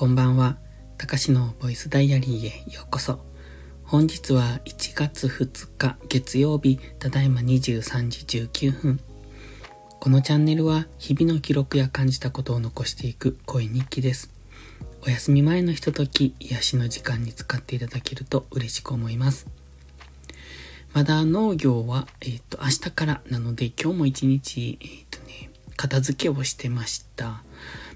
こんばんは。たかしのボイスダイアリーへようこそ。本日は1月2日月曜日、ただいま23時19分。このチャンネルは日々の記録や感じたことを残していく声日記です。お休み前のひととき、癒しの時間に使っていただけると嬉しく思います。まだ農業は、えっ、と、明日からなので今日も一日、えっ、とね、片付けをしてました。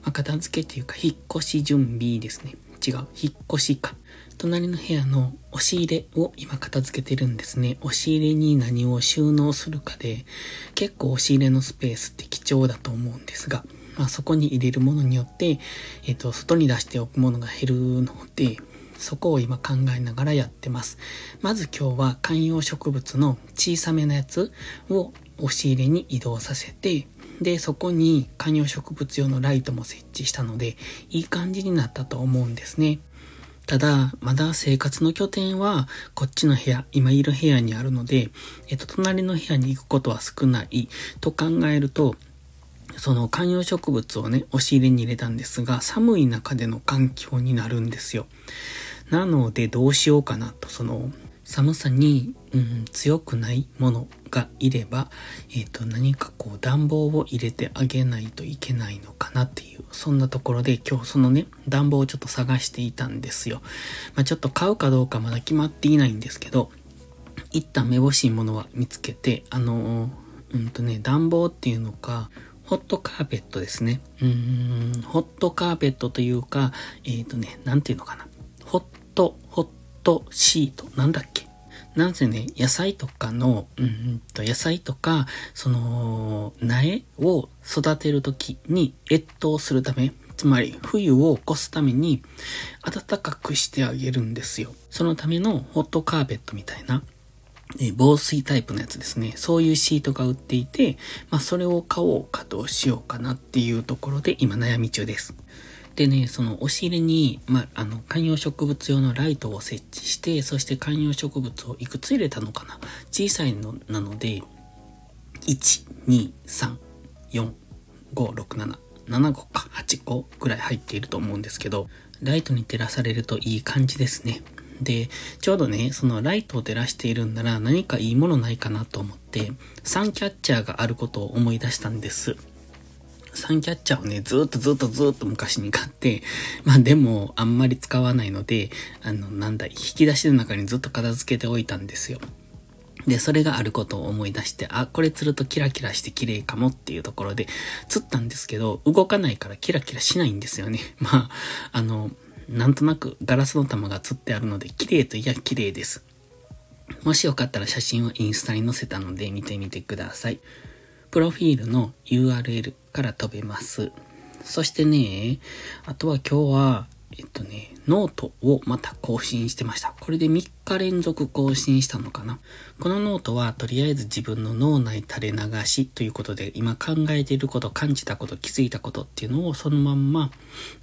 まあ、片付けっていうか、引っ越し準備ですね。違う。引っ越しか。隣の部屋の押し入れを今片付けてるんですね。押し入れに何を収納するかで、結構押し入れのスペースって貴重だと思うんですが、まあそこに入れるものによって、えっ、ー、と、外に出しておくものが減るので、そこを今考えながらやってます。まず今日は観葉植物の小さめなやつを押し入れに移動させて、で、そこに観葉植物用のライトも設置したので、いい感じになったと思うんですね。ただ、まだ生活の拠点は、こっちの部屋、今いる部屋にあるので、えっと、隣の部屋に行くことは少ないと考えると、その観葉植物をね、押し入れに入れたんですが、寒い中での環境になるんですよ。なので、どうしようかなと、その、寒さに、うん、強くないものがいれば、え、ー、と、何かこう暖房を入れてあげないといけないのかなっていう、そんなところで今日そのね、暖房をちょっと探していたんですよ。まあ、ちょっと買うかどうかまだ決まっていないんですけど、一旦めぼしいものは見つけて、あのうんとね、暖房っていうのか、ホットカーペットですね。うん、ホットカーペットというか、えっ、ー、とね、なんていうのかな。ホット、ホットシート。なんだっけなんせね、野菜とかの、うんと、野菜とか、その、苗を育てるときに越冬するため、つまり冬を越すために暖かくしてあげるんですよ。そのためのホットカーペットみたいな、え防水タイプのやつですね。そういうシートが売っていて、まあそれを買おうかどうしようかなっていうところで今悩み中です。でね、その押し入れに、まあ、の、観葉植物用のライトを設置して、そして観葉植物をいくつ入れたのかな小さいのなので、1、2、3、4、5、6、7、7個か8個ぐらい入っていると思うんですけど、ライトに照らされるといい感じですね。で、ちょうどね、そのライトを照らしているんなら何かいいものないかなと思って、サンキャッチャーがあることを思い出したんです。サンキャッチャーをね、ずっとずっとずっと昔に買って、まあでもあんまり使わないので、あの、なんだ、引き出しの中にずっと片付けておいたんですよ。で、それがあることを思い出して、あ、これ釣るとキラキラして綺麗かもっていうところで釣ったんですけど、動かないからキラキラしないんですよね。まあ、あの、なんとなくガラスの玉が釣ってあるので、綺麗といや綺麗です。もしよかったら写真をインスタに載せたので見てみてください。プロフィールの URL から飛べます。そしてね、あとは今日は、えっとね、ノートをまた更新してました。これで3日連続更新したのかな。このノートはとりあえず自分の脳内垂れ流しということで、今考えていること、感じたこと、気づいたことっていうのをそのまんま、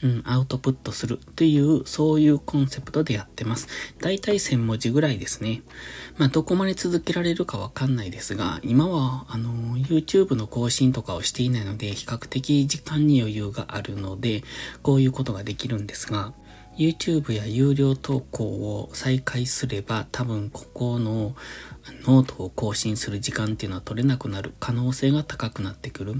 うん、アウトプットするという、そういうコンセプトでやってます。だいたい1000文字ぐらいですね。まあ、どこまで続けられるかわかんないですが、今は、あの、YouTube の更新とかをしていないので、比較的時間に余裕があるので、こういうことができるんですが、YouTube や有料投稿を再開すれば多分ここのノートを更新する時間っていうのは取れなくなる可能性が高くなってくる。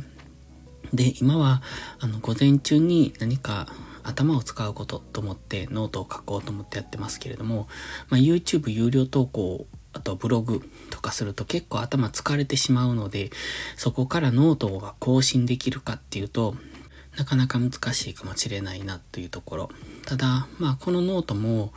で、今はあの午前中に何か頭を使うことと思ってノートを書こうと思ってやってますけれども、まあ、YouTube 有料投稿あとブログとかすると結構頭疲れてしまうので、そこからノートが更新できるかっていうと、なかなか難しいかもしれないなというところ。ただ、まあこのノートも、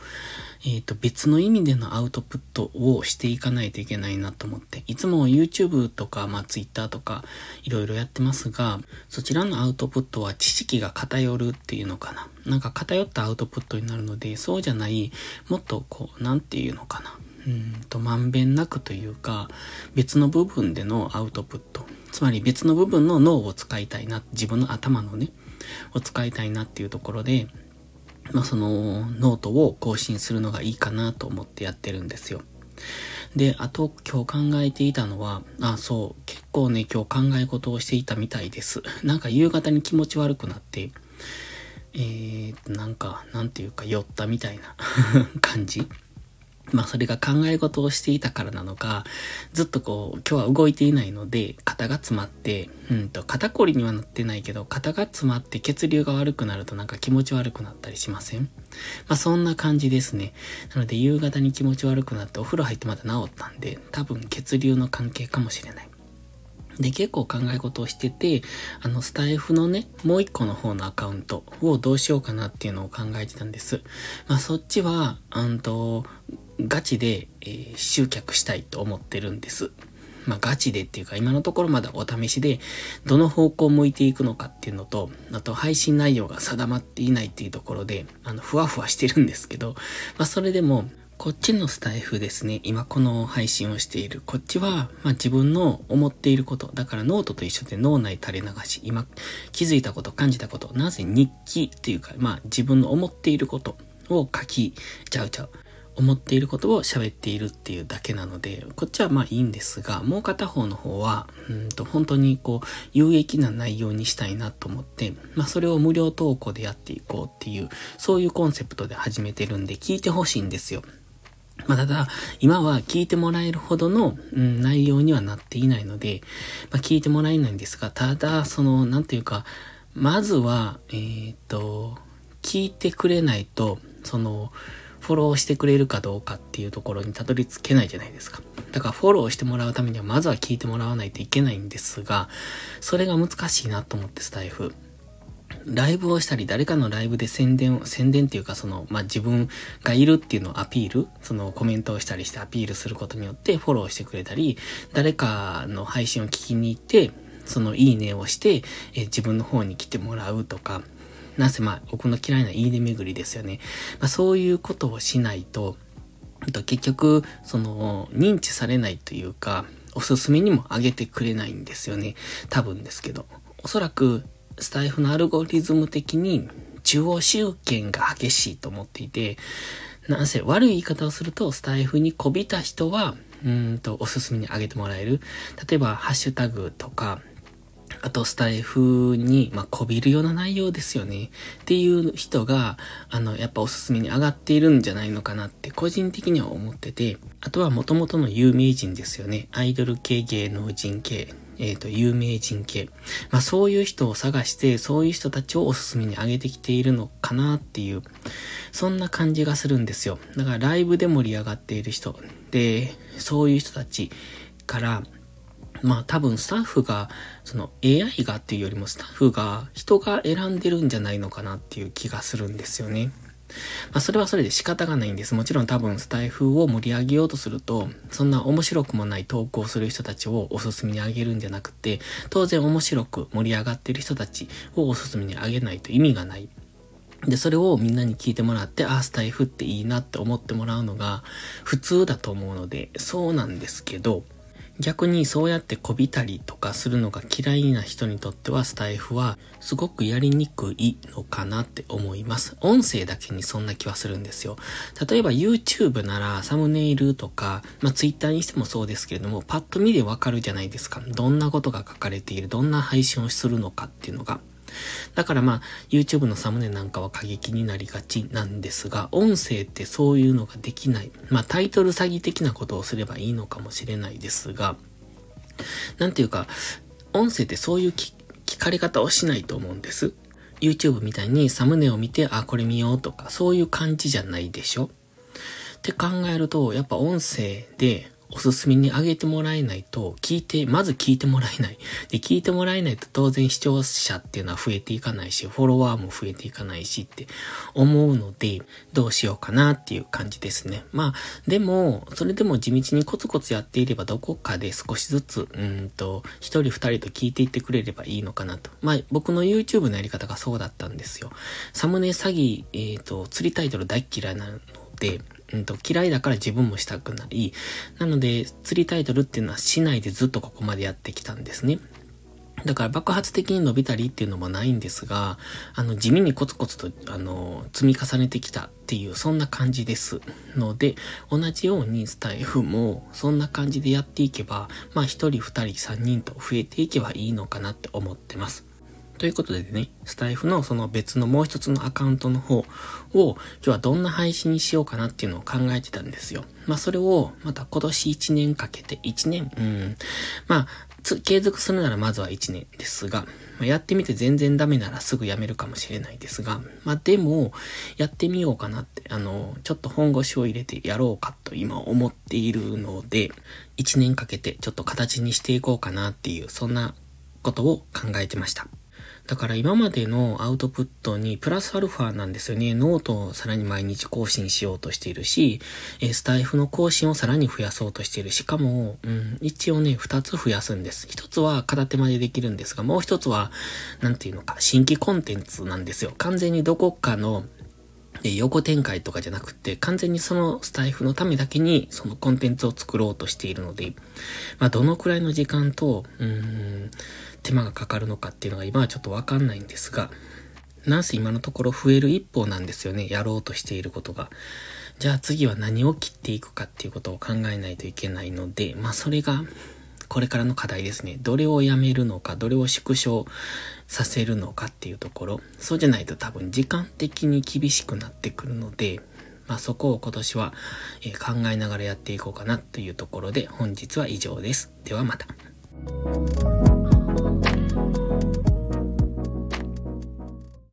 えっ、ー、と別の意味でのアウトプットをしていかないといけないなと思って、いつも YouTube とか、まあ Twitter とかいろいろやってますが、そちらのアウトプットは知識が偏るっていうのかな。なんか偏ったアウトプットになるので、そうじゃない、もっとこう、なんていうのかな。うんと、まんべんなくというか、別の部分でのアウトプット。つまり別の部分の脳を使いたいな、自分の頭のね、を使いたいなっていうところで、まあそのノートを更新するのがいいかなと思ってやってるんですよ。で、あと今日考えていたのは、あ、そう、結構ね、今日考え事をしていたみたいです。なんか夕方に気持ち悪くなって、えー、なんか、なんていうか、酔ったみたいな 感じまあそれが考え事をしていたからなのか、ずっとこう、今日は動いていないので、肩が詰まって、うんと、肩こりにはなってないけど、肩が詰まって血流が悪くなるとなんか気持ち悪くなったりしません？まあそんな感じですね。なので夕方に気持ち悪くなってお風呂入ってまた治ったんで、多分血流の関係かもしれない。で、結構考え事をしてて、あの、スタイフのね、もう一個の方のアカウントをどうしようかなっていうのを考えてたんです。まあ、そっちは、うんと、ガチで、えー、集客したいと思ってるんです。まあ、ガチでっていうか、今のところまだお試しで、どの方向を向いていくのかっていうのと、あと配信内容が定まっていないっていうところで、あの、ふわふわしてるんですけど、まあ、それでも、こっちのスタイフですね、今この配信をしている。こっちは、まあ、自分の思っていること。だからノートと一緒で脳内垂れ流し。今気づいたこと、感じたこと。なぜ日記っていうか、まあ自分の思っていることを書き、ちゃうちゃう。思っていることを喋っているっていうだけなので、こっちはまあいいんですが、もう片方の方は、うんと本当にこう、有益な内容にしたいなと思って、まあそれを無料投稿でやっていこうっていう、そういうコンセプトで始めてるんで、聞いてほしいんですよ。まあ、ただ、今は聞いてもらえるほどの、うん、内容にはなっていないので、まあ、聞いてもらえないんですが、ただ、その、なんていうか、まずは、えー、っと、聞いてくれないと、その、フォローしてくれるかどうかっていうところにたどり着けないじゃないですか。だからフォローしてもらうためにはまずは聞いてもらわないといけないんですが、それが難しいなと思ってスタイフ。ライブをしたり、誰かのライブで宣伝を、宣伝っていうかその、まあ、自分がいるっていうのをアピール、そのコメントをしたりしてアピールすることによってフォローしてくれたり、誰かの配信を聞きに行って、そのいいねをして、え自分の方に来てもらうとか、なぜまあ、僕の嫌いないいね巡りですよね。まあ、そういうことをしないと、と結局、その、認知されないというか、おすすめにも上げてくれないんですよね。多分ですけど。おそらく、スタイフのアルゴリズム的に中央集権が激しいと思っていて、なんせ悪い言い方をすると、スタイフにこびた人は、うんと、おすすめにあげてもらえる。例えば、ハッシュタグとか、あと、スタイフに、まあ、こびるような内容ですよね。っていう人が、あの、やっぱおすすめに上がっているんじゃないのかなって、個人的には思ってて、あとは元々の有名人ですよね。アイドル系、芸能人系、えっ、ー、と、有名人系。まあそういう人を探して、そういう人たちをおすすめに上げてきているのかなっていう、そんな感じがするんですよ。だからライブで盛り上がっている人で、そういう人たちから、まあ多分スタッフが、その AI がっていうよりもスタッフが人が選んでるんじゃないのかなっていう気がするんですよね。まあ、それはそれで仕方がないんです。もちろん多分スタイフを盛り上げようとすると、そんな面白くもない投稿する人たちをおすすめにあげるんじゃなくて、当然面白く盛り上がってる人たちをおすすめにあげないと意味がない。で、それをみんなに聞いてもらって、ああ、スタイフっていいなって思ってもらうのが普通だと思うので、そうなんですけど、逆にそうやってこびたりとかするのが嫌いな人にとってはスタイフはすごくやりにくいのかなって思います。音声だけにそんな気はするんですよ。例えば YouTube ならサムネイルとか、まあ Twitter にしてもそうですけれども、パッと見でわかるじゃないですか。どんなことが書かれている、どんな配信をするのかっていうのが。だからまあ、YouTube のサムネなんかは過激になりがちなんですが、音声ってそういうのができない。まあ、タイトル詐欺的なことをすればいいのかもしれないですが、なんていうか、音声ってそういう聞かれ方をしないと思うんです。YouTube みたいにサムネを見て、あ、これ見ようとか、そういう感じじゃないでしょって考えると、やっぱ音声でおすすめにあげてもらえないと、聞いて、まず聞いてもらえない。で、聞いてもらえないと当然視聴者っていうのは増えていかないし、フォロワーも増えていかないしって思うので、どうしようかなっていう感じですね。まあ、でも、それでも地道にコツコツやっていればどこかで少しずつ、うんと、一人二人と聞いていってくれればいいのかなと。まあ、僕の YouTube のやり方がそうだったんですよ。サムネ詐欺、えっ、ー、と、釣りタイトル大嫌いなので、うんと、嫌いだから自分もしたくない。なので、釣りタイトルっていうのはしないでずっとここまでやってきたんですね。だから爆発的に伸びたりっていうのもないんですが、あの、地味にコツコツと、あの、積み重ねてきたっていう、そんな感じです。ので、同じようにスタイフも、そんな感じでやっていけば、まあ、一人、二人、三人と増えていけばいいのかなって思ってます。ということでね、スタイフのその別のもう一つのアカウントの方を、今日はどんな配信にしようかなっていうのを考えてたんですよ。まあそれを、また今年1年かけて、1年？うん。まあ、継続するならまずは1年ですが、ま、やってみて全然ダメならすぐやめるかもしれないですが、まあでも、やってみようかなって、あの、ちょっと本腰を入れてやろうかと今思っているので、1年かけてちょっと形にしていこうかなっていう、そんなことを考えてました。だから今までのアウトプットにプラスアルファなんですよね。ノートをさらに毎日更新しようとしているし、スタイフの更新をさらに増やそうとしている。しかも、うん、一応ね、二つ増やすんです。一つは片手間でできるんですが、もう一つは、なんていうのか、新規コンテンツなんですよ。完全にどこかの横展開とかじゃなくて、完全にそのスタイフのためだけに、そのコンテンツを作ろうとしているので、まあ、どのくらいの時間と、うん、手間がかかるのかっていうのが今はちょっとわかんないんですが、なんせ今のところ増える一方なんですよね、やろうとしていることが。じゃあ次は何を切っていくかっていうことを考えないといけないので、まあそれが、これからの課題ですね。どれをやめるのか、どれを縮小させるのかっていうところ。そうじゃないと多分時間的に厳しくなってくるので、まあそこを今年は、え考えながらやっていこうかなというところで本日は以上です。ではまた。